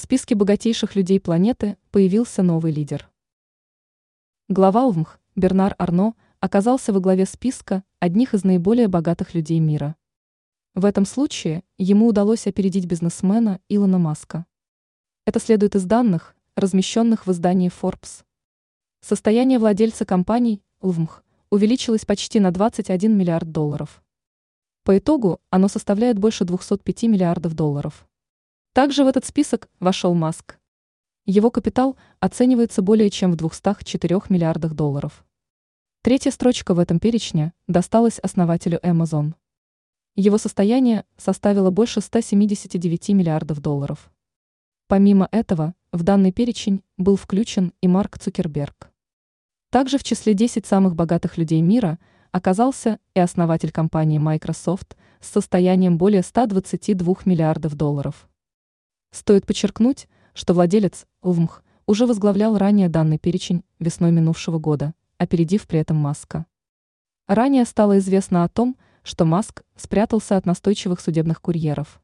списке богатейших людей планеты появился новый лидер. Глава УВМХ Бернар Арно оказался во главе списка одних из наиболее богатых людей мира. В этом случае ему удалось опередить бизнесмена Илона Маска. Это следует из данных, размещенных в издании Forbes. Состояние владельца компаний ЛВМХ увеличилось почти на 21 миллиард долларов. По итогу оно составляет больше 205 миллиардов долларов. Также в этот список вошел Маск. Его капитал оценивается более чем в 204 миллиардах долларов. Третья строчка в этом перечне досталась основателю Amazon. Его состояние составило больше 179 миллиардов долларов. Помимо этого, в данный перечень был включен и Марк Цукерберг. Также в числе 10 самых богатых людей мира оказался и основатель компании Microsoft с состоянием более 122 миллиардов долларов. Стоит подчеркнуть, что владелец УВМХ уже возглавлял ранее данный перечень весной минувшего года, опередив при этом Маска. Ранее стало известно о том, что Маск спрятался от настойчивых судебных курьеров.